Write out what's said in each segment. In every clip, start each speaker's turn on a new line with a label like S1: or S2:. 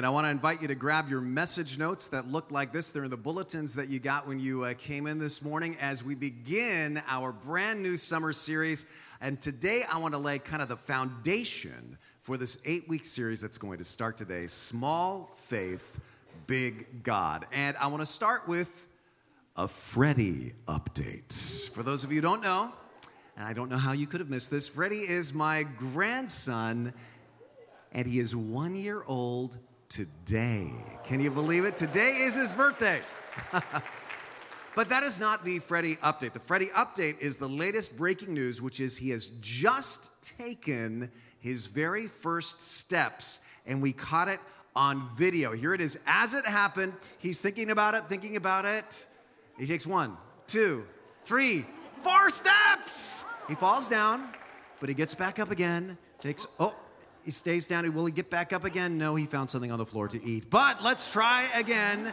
S1: And I want to invite you to grab your message notes that look like this. They're in the bulletins that you got when you uh, came in this morning as we begin our brand new summer series. And today I want to lay kind of the foundation for this eight week series that's going to start today Small Faith, Big God. And I want to start with a Freddie update. For those of you who don't know, and I don't know how you could have missed this, Freddie is my grandson and he is one year old today. Can you believe it? Today is his birthday. but that is not the Freddie update. The Freddie update is the latest breaking news, which is he has just taken his very first steps, and we caught it on video. Here it is as it happened. He's thinking about it, thinking about it. He takes one, two, three, four steps. He falls down, but he gets back up again, takes, oh, he stays down. Will he get back up again? No, he found something on the floor to eat. But let's try again.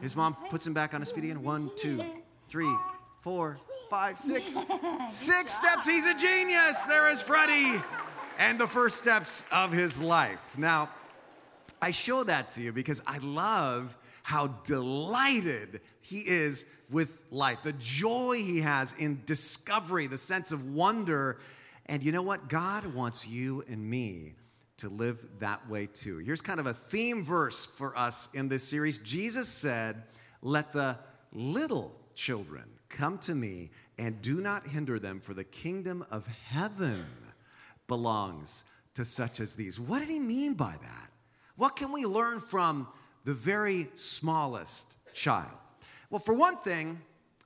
S1: His mom puts him back on his feet again. One, two, three, four, five, six. Six steps. He's a genius. There is Freddie. And the first steps of his life. Now, I show that to you because I love how delighted he is with life, the joy he has in discovery, the sense of wonder. And you know what? God wants you and me to live that way too. Here's kind of a theme verse for us in this series. Jesus said, Let the little children come to me and do not hinder them, for the kingdom of heaven belongs to such as these. What did he mean by that? What can we learn from the very smallest child? Well, for one thing,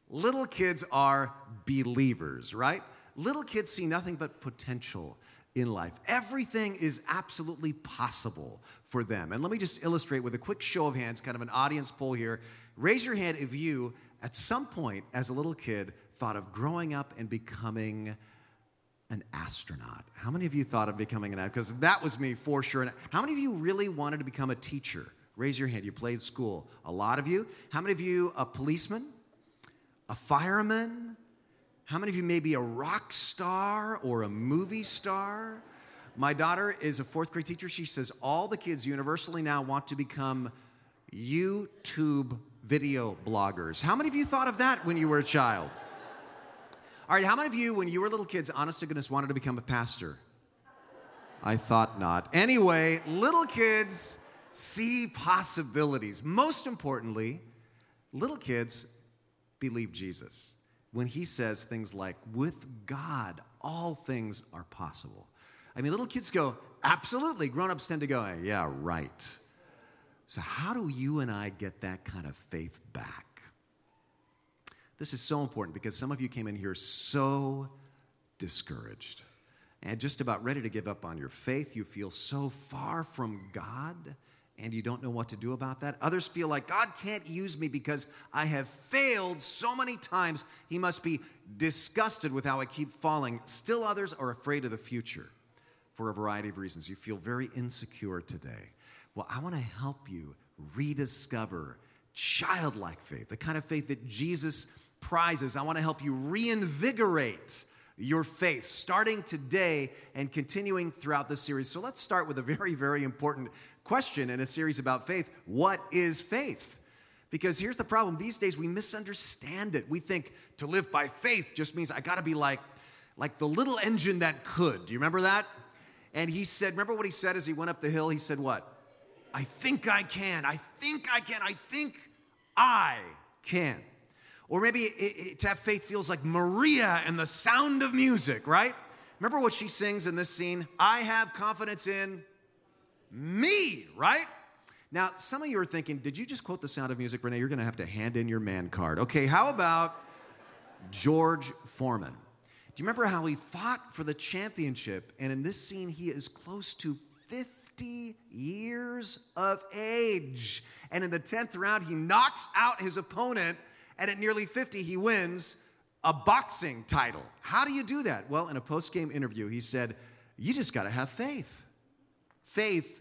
S1: little kids are believers, right? Little kids see nothing but potential in life. Everything is absolutely possible for them. And let me just illustrate with a quick show of hands, kind of an audience poll here. Raise your hand if you, at some point as a little kid, thought of growing up and becoming an astronaut. How many of you thought of becoming an astronaut? Because that was me for sure. And How many of you really wanted to become a teacher? Raise your hand. You played school. A lot of you. How many of you a policeman? A fireman? How many of you may be a rock star or a movie star? My daughter is a fourth grade teacher. She says all the kids universally now want to become YouTube video bloggers. How many of you thought of that when you were a child? All right, how many of you, when you were little kids, honest to goodness, wanted to become a pastor? I thought not. Anyway, little kids see possibilities. Most importantly, little kids believe Jesus when he says things like, with God, all things are possible. I mean, little kids go, absolutely. Grown ups tend to go, yeah, right. So, how do you and I get that kind of faith back? This is so important because some of you came in here so discouraged and just about ready to give up on your faith. You feel so far from God and you don't know what to do about that. Others feel like God can't use me because I have failed so many times. He must be disgusted with how I keep falling. Still, others are afraid of the future for a variety of reasons. You feel very insecure today. Well, I want to help you rediscover childlike faith, the kind of faith that Jesus prizes. I want to help you reinvigorate your faith, starting today and continuing throughout the series. So let's start with a very, very important question in a series about faith What is faith? Because here's the problem these days we misunderstand it. We think to live by faith just means I gotta be like, like the little engine that could. Do you remember that? And he said, remember what he said as he went up the hill? He said, What? I think I can. I think I can. I think I can. Or maybe it, it, to have faith feels like Maria and the sound of music, right? Remember what she sings in this scene? I have confidence in me, right? Now, some of you are thinking, did you just quote the sound of music, Rene? You're going to have to hand in your man card. Okay, how about George Foreman? Do you remember how he fought for the championship? And in this scene, he is close to 50 years of age. And in the 10th round, he knocks out his opponent and at nearly 50, he wins a boxing title. How do you do that? Well, in a post game interview, he said, You just got to have faith. Faith,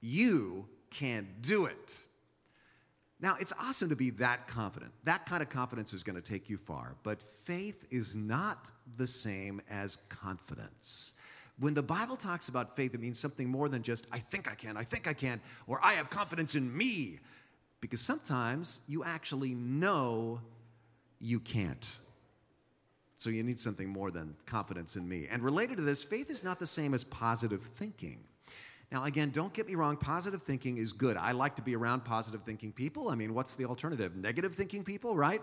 S1: you can do it. Now, it's awesome to be that confident. That kind of confidence is going to take you far, but faith is not the same as confidence. When the Bible talks about faith, it means something more than just, I think I can, I think I can, or I have confidence in me. Because sometimes you actually know you can't. So you need something more than confidence in me. And related to this, faith is not the same as positive thinking. Now, again, don't get me wrong, positive thinking is good. I like to be around positive thinking people. I mean, what's the alternative? Negative thinking people, right?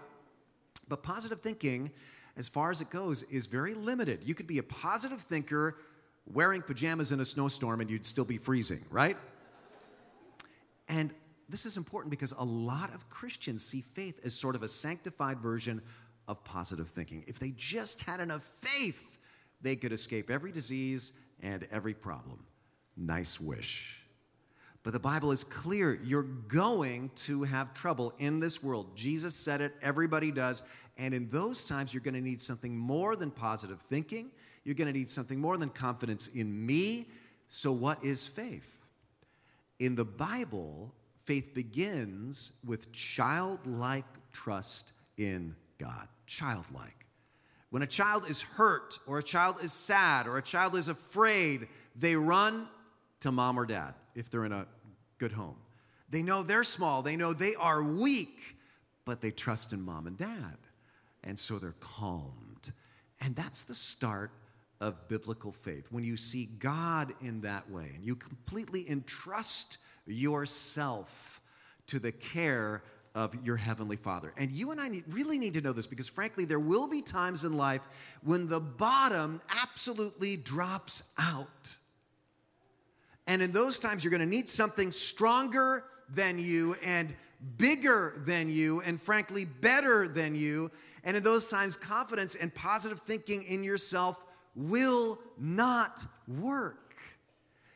S1: But positive thinking, as far as it goes, is very limited. You could be a positive thinker wearing pajamas in a snowstorm and you'd still be freezing, right? And this is important because a lot of Christians see faith as sort of a sanctified version of positive thinking. If they just had enough faith, they could escape every disease and every problem. Nice wish. But the Bible is clear. You're going to have trouble in this world. Jesus said it, everybody does. And in those times, you're going to need something more than positive thinking. You're going to need something more than confidence in me. So, what is faith? In the Bible, faith begins with childlike trust in God. Childlike. When a child is hurt, or a child is sad, or a child is afraid, they run to mom or dad if they're in a good home. They know they're small, they know they are weak, but they trust in mom and dad. And so they're calmed. And that's the start of biblical faith. When you see God in that way and you completely entrust yourself to the care of your heavenly Father. And you and I need, really need to know this because, frankly, there will be times in life when the bottom absolutely drops out. And in those times, you're going to need something stronger than you and bigger than you and, frankly, better than you. And in those times, confidence and positive thinking in yourself will not work.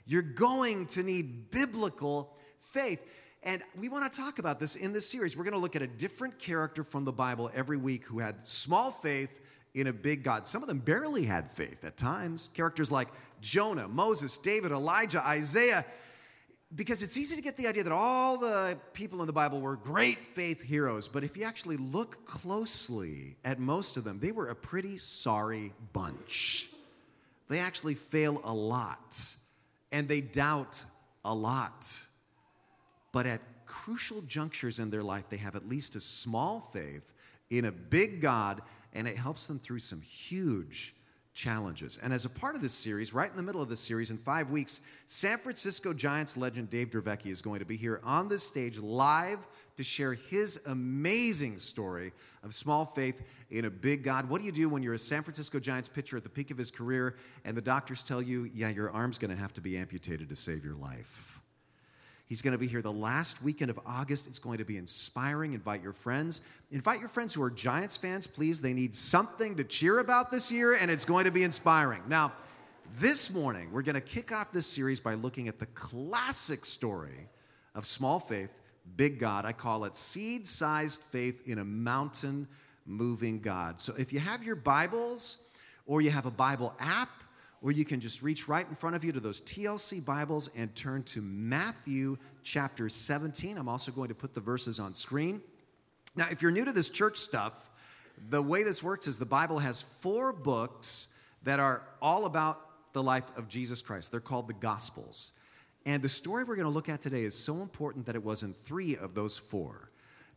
S1: You're going to need biblical faith. And we want to talk about this in this series. We're going to look at a different character from the Bible every week who had small faith in a big God. Some of them barely had faith at times. Characters like Jonah, Moses, David, Elijah, Isaiah. Because it's easy to get the idea that all the people in the Bible were great faith heroes, but if you actually look closely at most of them, they were a pretty sorry bunch. They actually fail a lot and they doubt a lot. But at crucial junctures in their life, they have at least a small faith in a big God, and it helps them through some huge challenges. And as a part of this series, right in the middle of this series, in five weeks, San Francisco Giants legend Dave Dravecky is going to be here on this stage live to share his amazing story of small faith in a big God. What do you do when you're a San Francisco Giants pitcher at the peak of his career and the doctors tell you, yeah, your arm's going to have to be amputated to save your life? He's going to be here the last weekend of August. It's going to be inspiring. Invite your friends. Invite your friends who are Giants fans, please. They need something to cheer about this year, and it's going to be inspiring. Now, this morning, we're going to kick off this series by looking at the classic story of small faith, big God. I call it seed sized faith in a mountain moving God. So if you have your Bibles or you have a Bible app, or you can just reach right in front of you to those TLC Bibles and turn to Matthew chapter 17. I'm also going to put the verses on screen. Now, if you're new to this church stuff, the way this works is the Bible has four books that are all about the life of Jesus Christ. They're called the Gospels. And the story we're going to look at today is so important that it was in three of those four.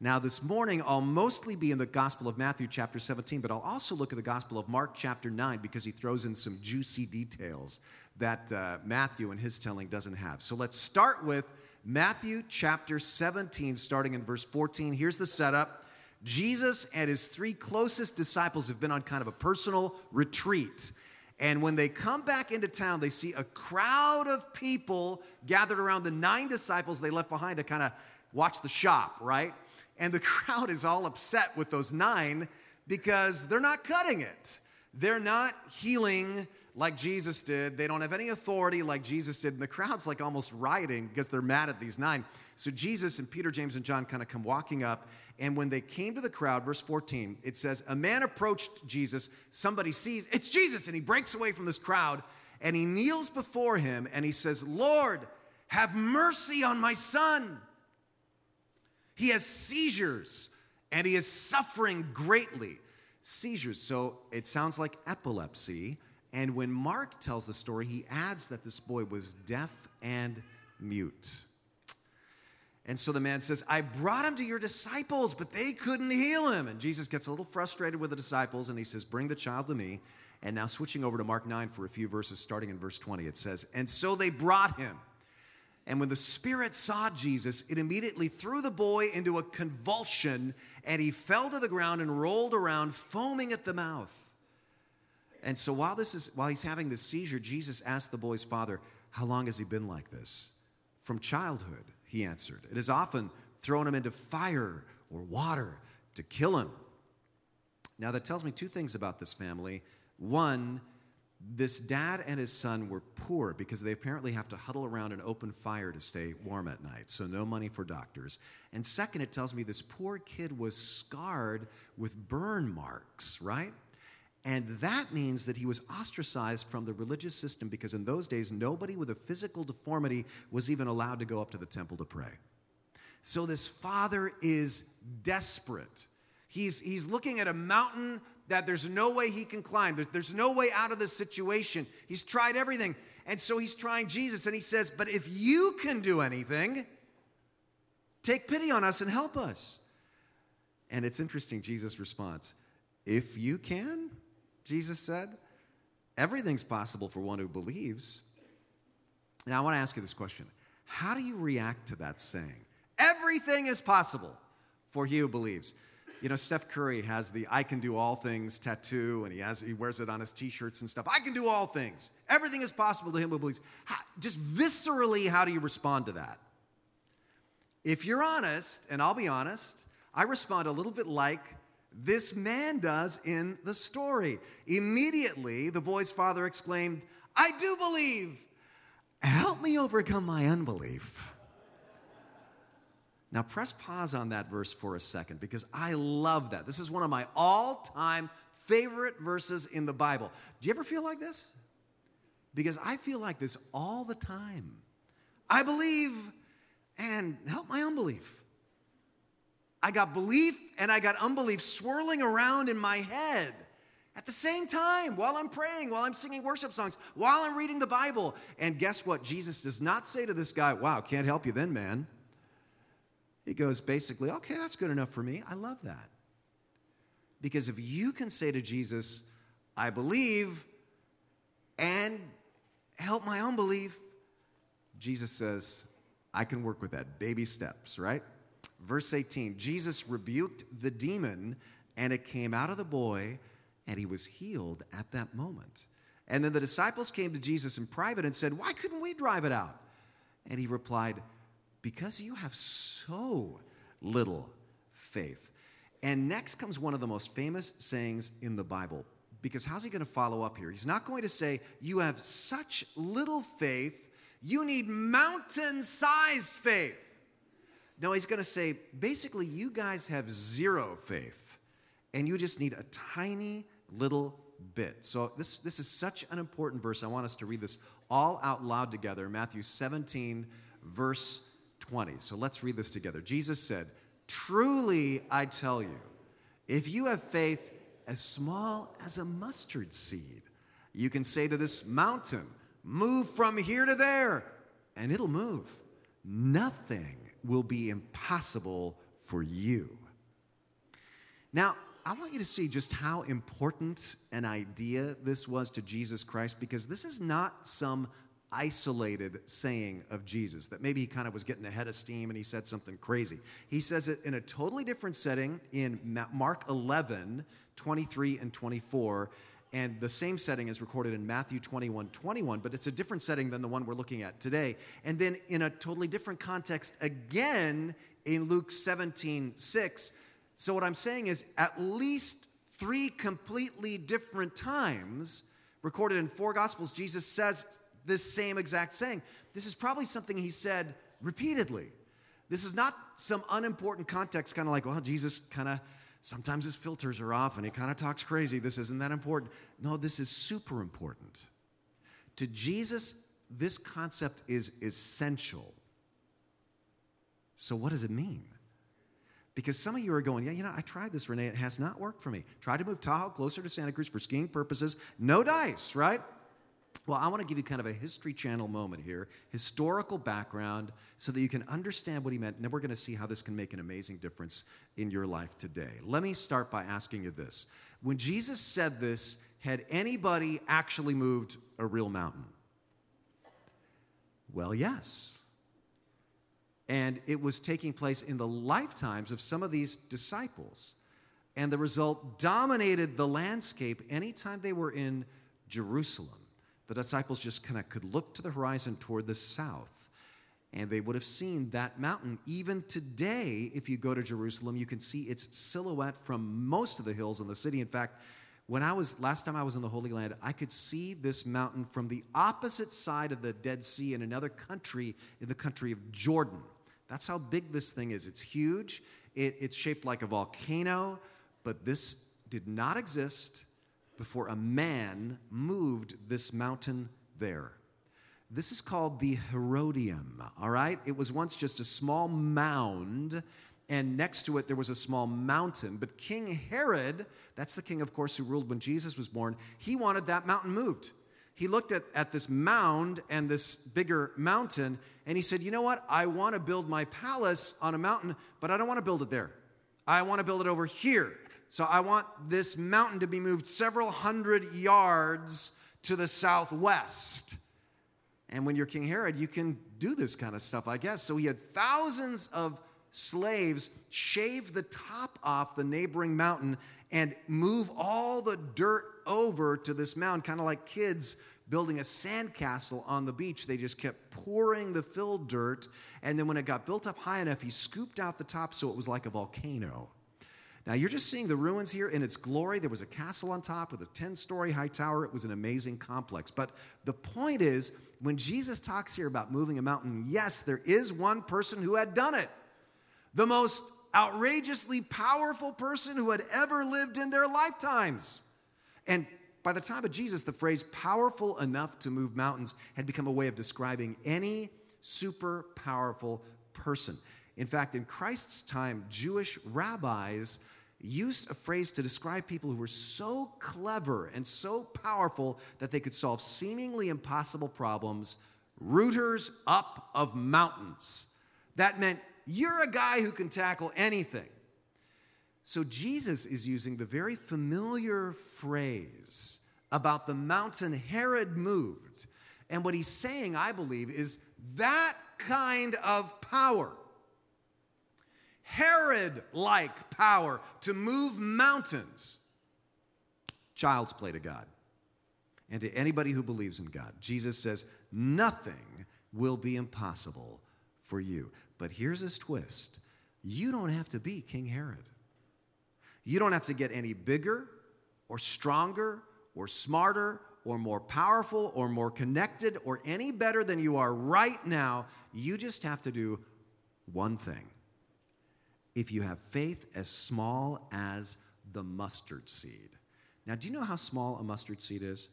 S1: Now, this morning, I'll mostly be in the Gospel of Matthew, chapter 17, but I'll also look at the Gospel of Mark, chapter 9, because he throws in some juicy details that uh, Matthew and his telling doesn't have. So let's start with Matthew, chapter 17, starting in verse 14. Here's the setup Jesus and his three closest disciples have been on kind of a personal retreat. And when they come back into town, they see a crowd of people gathered around the nine disciples they left behind to kind of watch the shop, right? And the crowd is all upset with those nine because they're not cutting it. They're not healing like Jesus did. They don't have any authority like Jesus did. And the crowd's like almost rioting because they're mad at these nine. So Jesus and Peter, James, and John kind of come walking up. And when they came to the crowd, verse 14, it says, A man approached Jesus. Somebody sees, it's Jesus. And he breaks away from this crowd and he kneels before him and he says, Lord, have mercy on my son. He has seizures and he is suffering greatly. Seizures, so it sounds like epilepsy. And when Mark tells the story, he adds that this boy was deaf and mute. And so the man says, I brought him to your disciples, but they couldn't heal him. And Jesus gets a little frustrated with the disciples and he says, Bring the child to me. And now, switching over to Mark 9 for a few verses, starting in verse 20, it says, And so they brought him. And when the Spirit saw Jesus, it immediately threw the boy into a convulsion, and he fell to the ground and rolled around, foaming at the mouth. And so while this is while he's having this seizure, Jesus asked the boy's father, How long has he been like this? From childhood, he answered. It has often thrown him into fire or water to kill him. Now that tells me two things about this family. One, this dad and his son were poor because they apparently have to huddle around an open fire to stay warm at night, so no money for doctors. And second, it tells me this poor kid was scarred with burn marks, right? And that means that he was ostracized from the religious system because in those days, nobody with a physical deformity was even allowed to go up to the temple to pray. So this father is desperate. He's, he's looking at a mountain that there's no way he can climb. There's, there's no way out of this situation. He's tried everything. And so he's trying Jesus, and he says, But if you can do anything, take pity on us and help us. And it's interesting, Jesus' response. If you can, Jesus said, everything's possible for one who believes. Now, I want to ask you this question How do you react to that saying? Everything is possible for he who believes. You know, Steph Curry has the I can do all things tattoo, and he, has, he wears it on his t shirts and stuff. I can do all things. Everything is possible to him who believes. How, just viscerally, how do you respond to that? If you're honest, and I'll be honest, I respond a little bit like this man does in the story. Immediately, the boy's father exclaimed, I do believe. Help me overcome my unbelief. Now, press pause on that verse for a second because I love that. This is one of my all time favorite verses in the Bible. Do you ever feel like this? Because I feel like this all the time. I believe and help my unbelief. I got belief and I got unbelief swirling around in my head at the same time while I'm praying, while I'm singing worship songs, while I'm reading the Bible. And guess what? Jesus does not say to this guy, Wow, can't help you then, man. He goes basically, Okay, that's good enough for me. I love that. Because if you can say to Jesus, I believe, and help my unbelief, Jesus says, I can work with that. Baby steps, right? Verse 18 Jesus rebuked the demon, and it came out of the boy, and he was healed at that moment. And then the disciples came to Jesus in private and said, Why couldn't we drive it out? And he replied, Because you have so little faith. And next comes one of the most famous sayings in the Bible. Because how's he going to follow up here? He's not going to say, You have such little faith, you need mountain sized faith. No, he's going to say, basically, you guys have zero faith, and you just need a tiny little bit. So, this, this is such an important verse. I want us to read this all out loud together Matthew 17, verse 20. So, let's read this together. Jesus said, Truly, I tell you, if you have faith as small as a mustard seed, you can say to this mountain, Move from here to there, and it'll move. Nothing will be impossible for you. Now, I want you to see just how important an idea this was to Jesus Christ because this is not some isolated saying of Jesus that maybe he kind of was getting ahead of steam and he said something crazy. He says it in a totally different setting in Mark 11, 23 and 24. And the same setting is recorded in Matthew 21 21, but it's a different setting than the one we're looking at today. And then in a totally different context again in Luke 17 6. So, what I'm saying is at least three completely different times recorded in four Gospels, Jesus says this same exact saying. This is probably something he said repeatedly. This is not some unimportant context, kind of like, well, Jesus kind of sometimes his filters are off and he kind of talks crazy. This isn't that important. No, this is super important. To Jesus, this concept is essential. So, what does it mean? Because some of you are going, yeah, you know, I tried this, Rene. It has not worked for me. Tried to move Tahoe closer to Santa Cruz for skiing purposes. No dice, right? Well, I want to give you kind of a History Channel moment here, historical background, so that you can understand what he meant. And then we're going to see how this can make an amazing difference in your life today. Let me start by asking you this. When Jesus said this, had anybody actually moved a real mountain? Well, yes. And it was taking place in the lifetimes of some of these disciples. And the result dominated the landscape anytime they were in Jerusalem. The disciples just kind of could look to the horizon toward the south and they would have seen that mountain. Even today, if you go to Jerusalem, you can see its silhouette from most of the hills in the city. In fact, when I was last time I was in the Holy Land, I could see this mountain from the opposite side of the Dead Sea in another country, in the country of Jordan. That's how big this thing is. It's huge. It, it's shaped like a volcano, but this did not exist before a man moved this mountain there. This is called the Herodium, all right? It was once just a small mound, and next to it there was a small mountain. But King Herod, that's the king, of course, who ruled when Jesus was born, he wanted that mountain moved. He looked at, at this mound and this bigger mountain, and he said, You know what? I want to build my palace on a mountain, but I don't want to build it there. I want to build it over here. So I want this mountain to be moved several hundred yards to the southwest. And when you're King Herod, you can do this kind of stuff, I guess. So he had thousands of slaves shave the top off the neighboring mountain and move all the dirt over to this mound, kind of like kids building a sandcastle on the beach. They just kept pouring the filled dirt. And then when it got built up high enough, he scooped out the top so it was like a volcano. Now, you're just seeing the ruins here in its glory. There was a castle on top with a 10 story high tower. It was an amazing complex. But the point is, when Jesus talks here about moving a mountain, yes, there is one person who had done it. The most outrageously powerful person who had ever lived in their lifetimes. And by the time of Jesus, the phrase powerful enough to move mountains had become a way of describing any super powerful person. In fact, in Christ's time, Jewish rabbis used a phrase to describe people who were so clever and so powerful that they could solve seemingly impossible problems rooters up of mountains. That meant you're a guy who can tackle anything. So Jesus is using the very familiar phrase about the mountain Herod moved. And what he's saying, I believe, is that kind of power Herod like power to move mountains. Child's play to God. And to anybody who believes in God, Jesus says, nothing will be impossible for you. But here's his twist you don't have to be King Herod. You don't have to get any bigger or stronger or smarter or more powerful or more connected or any better than you are right now. You just have to do one thing if you have faith as small as the mustard seed. Now, do you know how small a mustard seed is?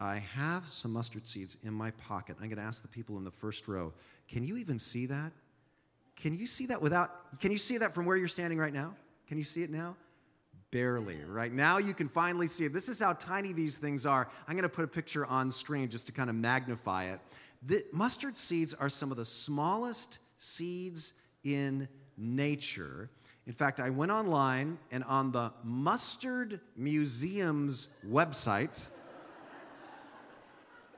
S1: I have some mustard seeds in my pocket. I'm going to ask the people in the first row can you even see that? Can you see that without, can you see that from where you're standing right now? Can you see it now? Barely. Right now, you can finally see it. This is how tiny these things are. I'm going to put a picture on screen just to kind of magnify it. The mustard seeds are some of the smallest seeds in nature. In fact, I went online and on the Mustard Museum's website,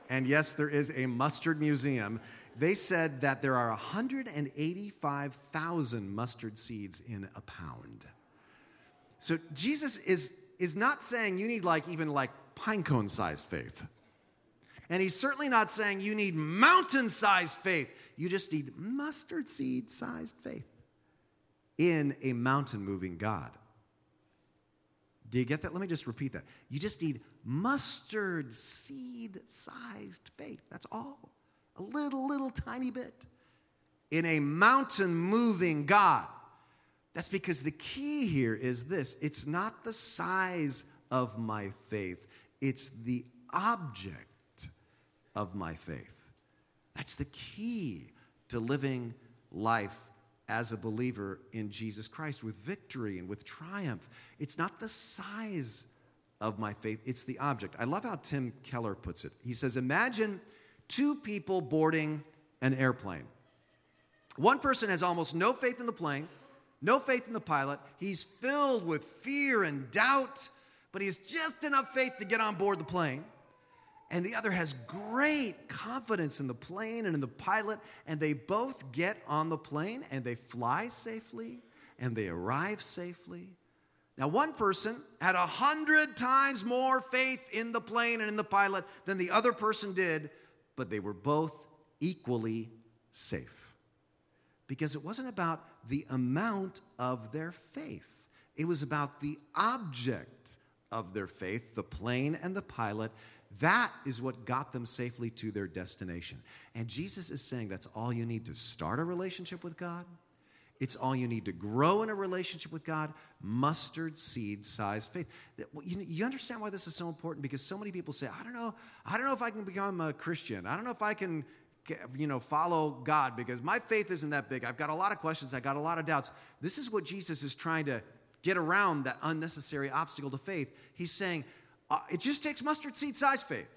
S1: and yes, there is a mustard museum, they said that there are 185,000 mustard seeds in a pound. So Jesus is, is not saying you need like even like pinecone sized faith. And he's certainly not saying you need mountain sized faith. You just need mustard seed sized faith in a mountain moving God. Do you get that? Let me just repeat that. You just need mustard seed sized faith. That's all. A little, little tiny bit. In a mountain moving God. That's because the key here is this it's not the size of my faith, it's the object of my faith. That's the key to living life as a believer in Jesus Christ with victory and with triumph. It's not the size of my faith, it's the object. I love how Tim Keller puts it. He says, Imagine two people boarding an airplane. One person has almost no faith in the plane, no faith in the pilot. He's filled with fear and doubt, but he has just enough faith to get on board the plane and the other has great confidence in the plane and in the pilot, and they both get on the plane and they fly safely and they arrive safely. Now, one person had a hundred times more faith in the plane and in the pilot than the other person did, but they were both equally safe. Because it wasn't about the amount of their faith, it was about the object of their faith, the plane and the pilot, that is what got them safely to their destination. And Jesus is saying that's all you need to start a relationship with God. It's all you need to grow in a relationship with God. Mustard seed sized faith. You understand why this is so important? Because so many people say, I don't know, I don't know if I can become a Christian. I don't know if I can you know follow god because my faith isn't that big i've got a lot of questions i got a lot of doubts this is what jesus is trying to get around that unnecessary obstacle to faith he's saying uh, it just takes mustard seed size faith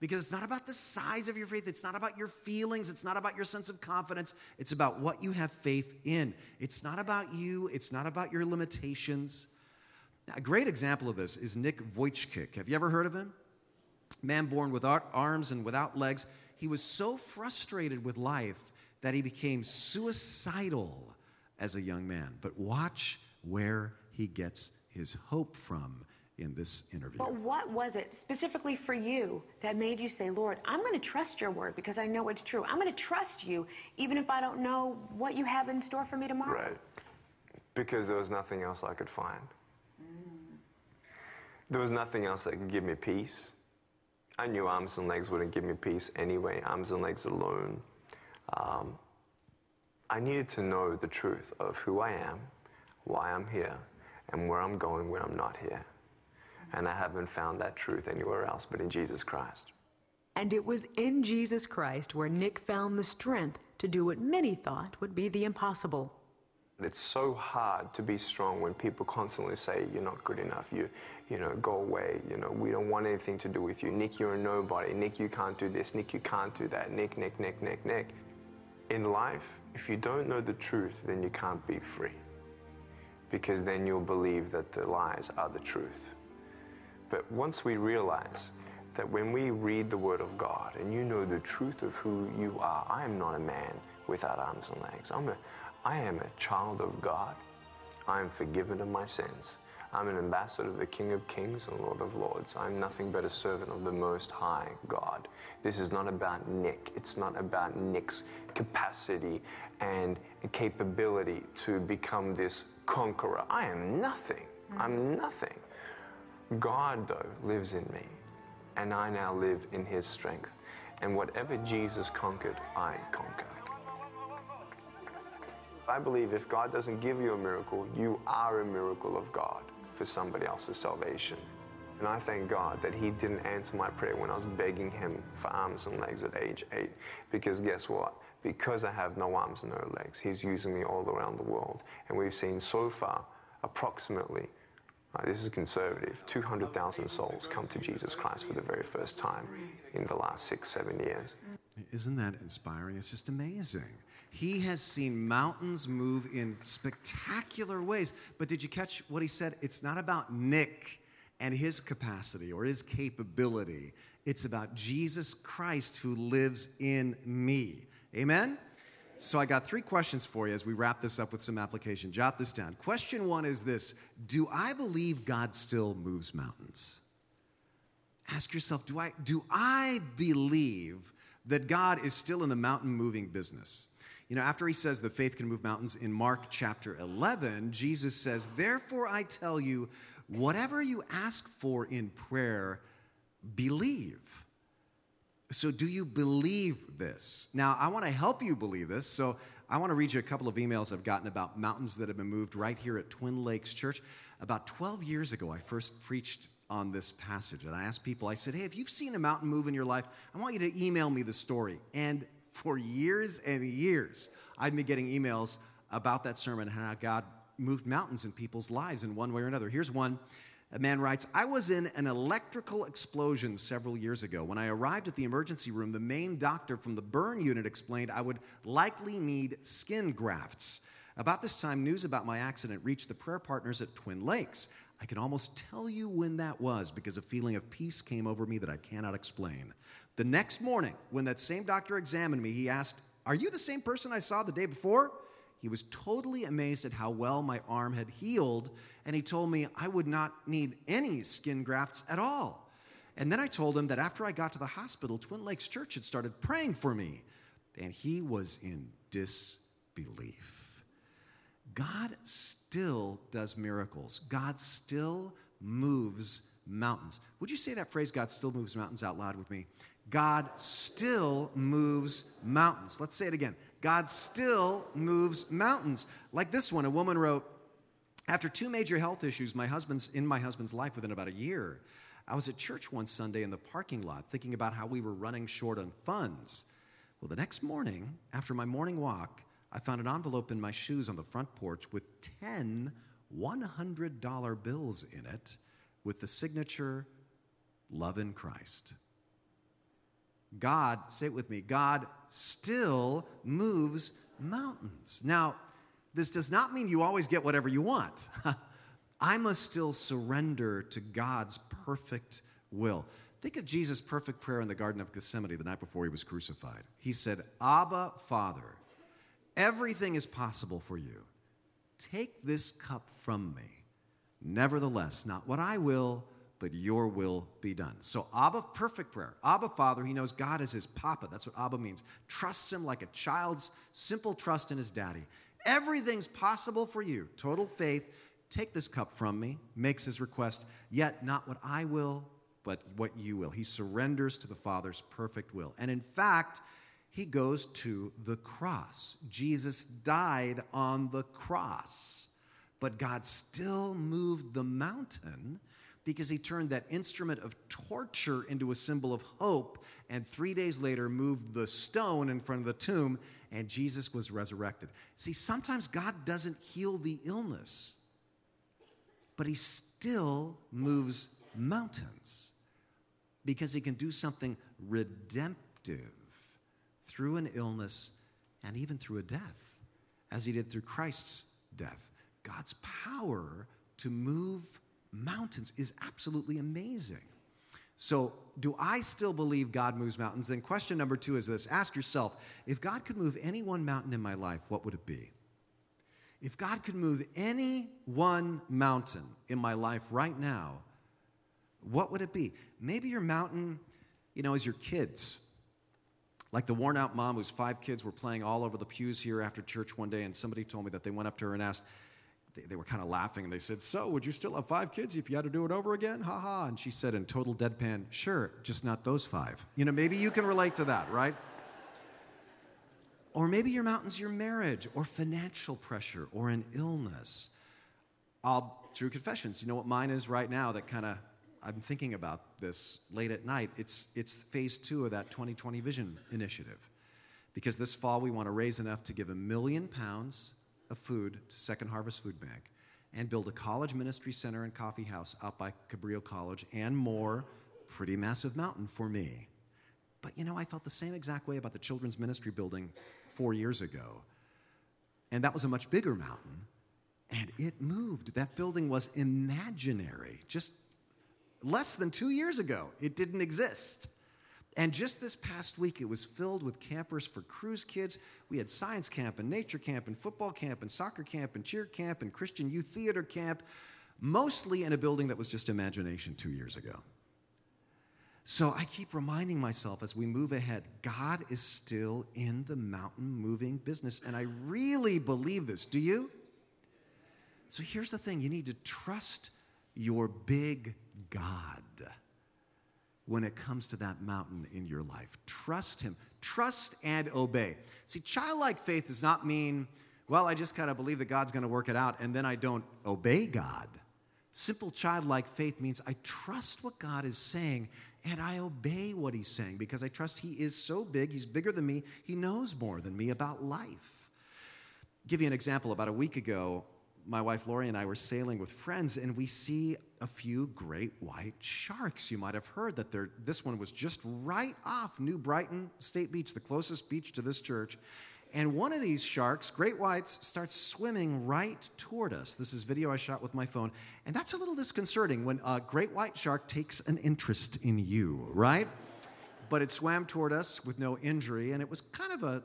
S1: because it's not about the size of your faith. It's not about your feelings. It's not about your sense of confidence. It's about what you have faith in. It's not about you. It's not about your limitations. Now, a great example of this is Nick Vujicic. Have you ever heard of him? Man born without arms and without legs. He was so frustrated with life that he became suicidal as a young man. But watch where he gets his hope from in this interview.
S2: But what was it specifically for you that made you say, Lord, I'm going to trust your word because I know it's true. I'm going to trust you even if I don't know what you have in store for me tomorrow?
S3: Right. Because there was nothing else I could find. Mm. There was nothing else that could give me peace. I knew arms and legs wouldn't give me peace anyway, arms and legs alone. Um, I needed to know the truth of who I am, why I'm here, and where I'm going when I'm not here. And I haven't found that truth anywhere else but in Jesus Christ.
S4: And it was in Jesus Christ where Nick found the strength to do what many thought would be the impossible.
S3: It's so hard to be strong when people constantly say you're not good enough. You, you know, go away. You know, we don't want anything to do with you. Nick, you're a nobody. Nick, you can't do this. Nick, you can't do that. Nick, Nick, Nick, Nick, Nick. In life, if you don't know the truth, then you can't be free, because then you'll believe that the lies are the truth. But once we realize that when we read the Word of God and you know the truth of who you are, I am not a man without arms and legs. I'm a, I am a child of God. I am forgiven of my sins. I'm an ambassador of the King of Kings and Lord of Lords. I'm nothing but a servant of the Most High God. This is not about Nick. It's not about Nick's capacity and capability to become this conqueror. I am nothing. I'm nothing. God, though, lives in me, and I now live in his strength. And whatever Jesus conquered, I conquer. I believe if God doesn't give you a miracle, you are a miracle of God for somebody else's salvation. And I thank God that He didn't answer my prayer when I was begging Him for arms and legs at age eight. Because guess what? Because I have no arms and no legs, He's using me all around the world. And we've seen so far approximately this is conservative. 200,000 souls come to Jesus Christ for the very first time in the last six, seven years.
S1: Isn't that inspiring? It's just amazing. He has seen mountains move in spectacular ways. But did you catch what he said? It's not about Nick and his capacity or his capability, it's about Jesus Christ who lives in me. Amen? So I got three questions for you as we wrap this up with some application. Jot this down. Question one is this Do I believe God still moves mountains? Ask yourself, do I, do I believe that God is still in the mountain moving business? You know, after he says that faith can move mountains in Mark chapter 11, Jesus says, Therefore I tell you, whatever you ask for in prayer, believe so, do you believe this? Now, I want to help you believe this. So, I want to read you a couple of emails I've gotten about mountains that have been moved right here at Twin Lakes Church. About 12 years ago, I first preached on this passage. And I asked people, I said, hey, if you've seen a mountain move in your life, I want you to email me the story. And for years and years, I've been getting emails about that sermon and how God moved mountains in people's lives in one way or another. Here's one. A man writes, I was in an electrical explosion several years ago. When I arrived at the emergency room, the main doctor from the burn unit explained I would likely need skin grafts. About this time, news about my accident reached the prayer partners at Twin Lakes. I can almost tell you when that was because a feeling of peace came over me that I cannot explain. The next morning, when that same doctor examined me, he asked, Are you the same person I saw the day before? He was totally amazed at how well my arm had healed, and he told me I would not need any skin grafts at all. And then I told him that after I got to the hospital, Twin Lakes Church had started praying for me, and he was in disbelief. God still does miracles. God still moves mountains. Would you say that phrase, God still moves mountains, out loud with me? God still moves mountains. Let's say it again. God still moves mountains. Like this one, a woman wrote, after two major health issues my husband's in my husband's life within about a year, I was at church one Sunday in the parking lot thinking about how we were running short on funds. Well, the next morning, after my morning walk, I found an envelope in my shoes on the front porch with 10 $100 bills in it with the signature Love in Christ. God, say it with me, God still moves mountains. Now, this does not mean you always get whatever you want. I must still surrender to God's perfect will. Think of Jesus' perfect prayer in the Garden of Gethsemane the night before he was crucified. He said, Abba, Father, everything is possible for you. Take this cup from me. Nevertheless, not what I will, but your will be done. So, Abba, perfect prayer. Abba, Father, he knows God is his papa. That's what Abba means. Trusts him like a child's simple trust in his daddy. Everything's possible for you. Total faith. Take this cup from me, makes his request, yet not what I will, but what you will. He surrenders to the Father's perfect will. And in fact, he goes to the cross. Jesus died on the cross, but God still moved the mountain because he turned that instrument of torture into a symbol of hope, and three days later moved the stone in front of the tomb, and Jesus was resurrected. See, sometimes God doesn't heal the illness, but he still moves mountains because he can do something redemptive through an illness and even through a death, as he did through Christ's death. God's power to move mountains is absolutely amazing. So, do I still believe God moves mountains? Then, question number two is this ask yourself if God could move any one mountain in my life, what would it be? If God could move any one mountain in my life right now, what would it be? Maybe your mountain, you know, is your kids. Like the worn out mom whose five kids were playing all over the pews here after church one day, and somebody told me that they went up to her and asked, they, they were kind of laughing and they said, So, would you still have five kids if you had to do it over again? Ha ha. And she said in total deadpan, Sure, just not those five. You know, maybe you can relate to that, right? Or maybe your mountain's your marriage or financial pressure or an illness. I'll, true confessions, you know what mine is right now that kind of I'm thinking about this late at night. It's, it's phase two of that 2020 Vision Initiative. Because this fall we want to raise enough to give a million pounds of food to Second Harvest Food Bank and build a college ministry center and coffee house out by Cabrillo College and more. Pretty massive mountain for me. But you know, I felt the same exact way about the children's ministry building four years ago. And that was a much bigger mountain. And it moved. That building was imaginary. Just less than two years ago, it didn't exist. And just this past week, it was filled with campers for cruise kids. We had science camp and nature camp and football camp and soccer camp and cheer camp and Christian youth theater camp, mostly in a building that was just imagination two years ago. So I keep reminding myself as we move ahead, God is still in the mountain moving business. And I really believe this. Do you? So here's the thing you need to trust your big God when it comes to that mountain in your life. Trust Him. Trust and obey. See, childlike faith does not mean, well, I just kind of believe that God's going to work it out and then I don't obey God. Simple childlike faith means I trust what God is saying and I obey what He's saying because I trust He is so big, He's bigger than me, He knows more than me about life. Give you an example. About a week ago, my wife Lori and I were sailing with friends, and we see a few great white sharks. You might have heard that this one was just right off New Brighton State Beach, the closest beach to this church. And one of these sharks, great whites, starts swimming right toward us. This is video I shot with my phone. And that's a little disconcerting when a great white shark takes an interest in you, right? But it swam toward us with no injury, and it was kind of a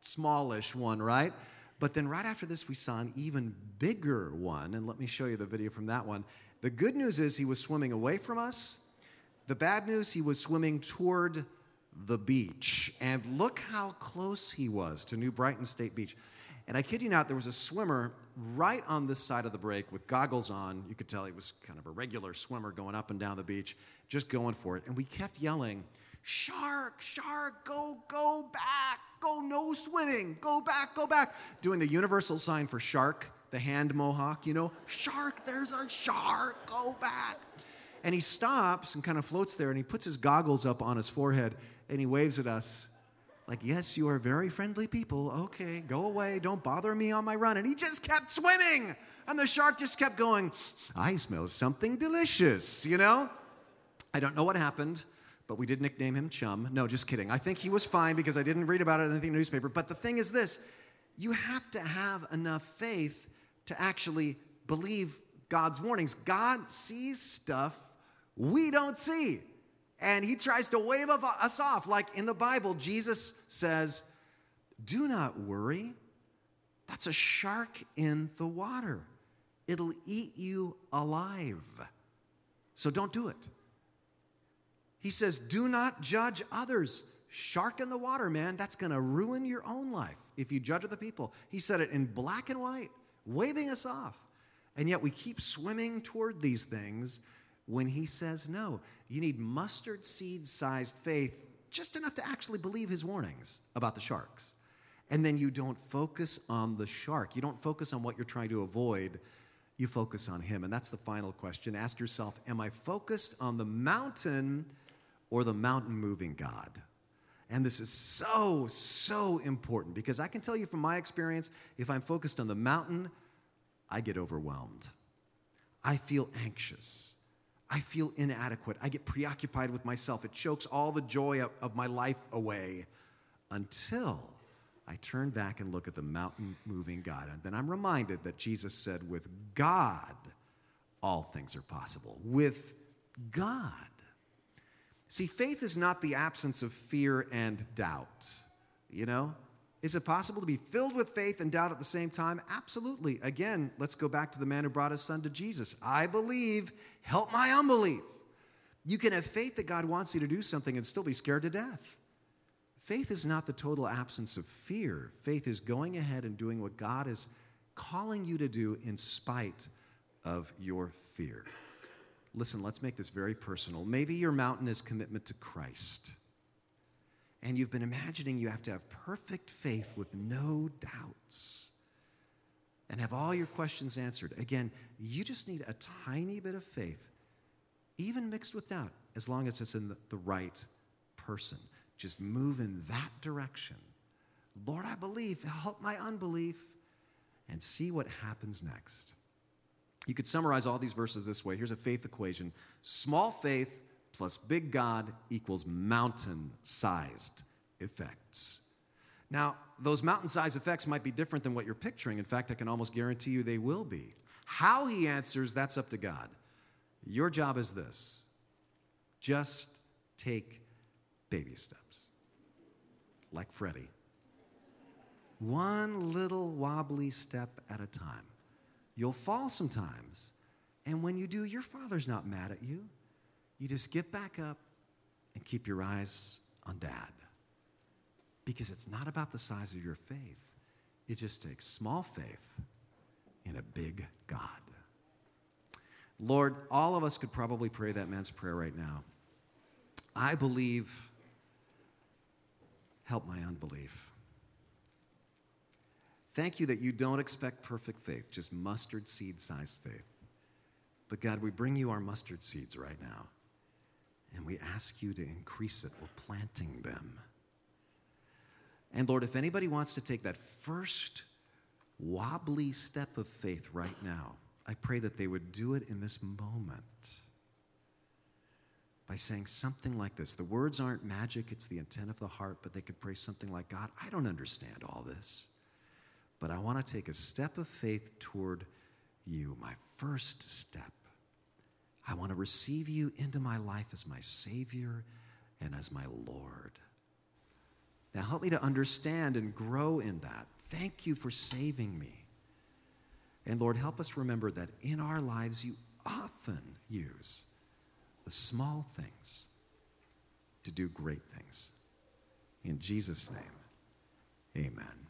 S1: smallish one, right? But then right after this, we saw an even bigger one. And let me show you the video from that one. The good news is he was swimming away from us. The bad news, he was swimming toward the beach. And look how close he was to New Brighton State Beach. And I kid you not, there was a swimmer right on this side of the break with goggles on. You could tell he was kind of a regular swimmer going up and down the beach, just going for it. And we kept yelling, Shark, shark, go, go back, go, no swimming, go back, go back. Doing the universal sign for shark, the hand mohawk, you know, shark, there's a shark, go back. And he stops and kind of floats there and he puts his goggles up on his forehead and he waves at us like, Yes, you are very friendly people. Okay, go away. Don't bother me on my run. And he just kept swimming. And the shark just kept going, I smell something delicious, you know? I don't know what happened, but we did nickname him Chum. No, just kidding. I think he was fine because I didn't read about it in anything in the newspaper. But the thing is this you have to have enough faith to actually believe God's warnings. God sees stuff we don't see and he tries to wave us off. Like in the Bible, Jesus says, Do not worry. That's a shark in the water, it'll eat you alive. So don't do it. He says, Do not judge others. Shark in the water, man, that's to ruin your own life if you judge other people. He said it in black and white, waving us off. And yet we keep swimming toward these things when he says no. You need mustard seed sized faith, just enough to actually believe his warnings about the sharks. And then you don't focus on the shark. You don't focus on what you're trying to avoid. You focus on him. And that's the final question. Ask yourself Am I focused on the mountain or the mountain moving God? And this is so, so important because I can tell you from my experience if I'm focused on the mountain, I get overwhelmed. I feel anxious. I feel inadequate. I get preoccupied with myself. It chokes all the joy of, my life away until I turn back and look at the mountain moving God. And then I'm reminded that Jesus said, with God, all things are possible. With God. See, faith is not the absence of fear and doubt, you know? Is it possible to be filled with faith and doubt at the same time? Absolutely. Again, let's go back to the man who brought his son to Jesus. I believe, help my unbelief. You can have faith that God wants you to do something and still be scared to death. Faith is not the total absence of fear. Faith is going ahead and doing what God is calling you to do in spite of your fear. Listen, let's make this very personal. Maybe your mountain is commitment to Christ and you've been imagining you have to have perfect faith with no doubts and have all your questions answered. Again, you just need a tiny bit of faith, even mixed with doubt, as long as it's in the, the right person. Just move in that direction. Lord, I believe, help my unbelief, and see what happens next. You could summarize all these verses this way. Here's a faith equation small faith plus big God equals mountain sized effects. Now, those mountain sized effects might be different than what you're picturing. In fact, I can almost guarantee you they will be. How he answers, that's up to God. Your job is this just take baby steps, like Freddie. One little wobbly step at a time. You'll fall sometimes, and when you do, your father's not mad at you. You just get back up and keep your eyes on dad. Because it's not about the size of your faith, it just takes small faith in a big God. Lord, all of us could probably pray that man's prayer right now. I believe, help my unbelief. Thank you that you don't expect perfect faith, just mustard seed sized faith. But God, we bring you our mustard seeds right now. And we ask you to increase it. We're planting them. And Lord, if anybody wants to take that first wobbly step of faith right now, I pray that they would do it in this moment by saying something like this. The words aren't magic, it's the intent of the heart, but they could pray something like God, I don't understand all this, but I want to take a step of faith toward you, my first step. I want to receive you into my life as my Savior and as my Lord. Now, help me to understand and grow in that. Thank you for saving me. And Lord, help us remember that in our lives you often use the small things to do great things. In Jesus' name, amen.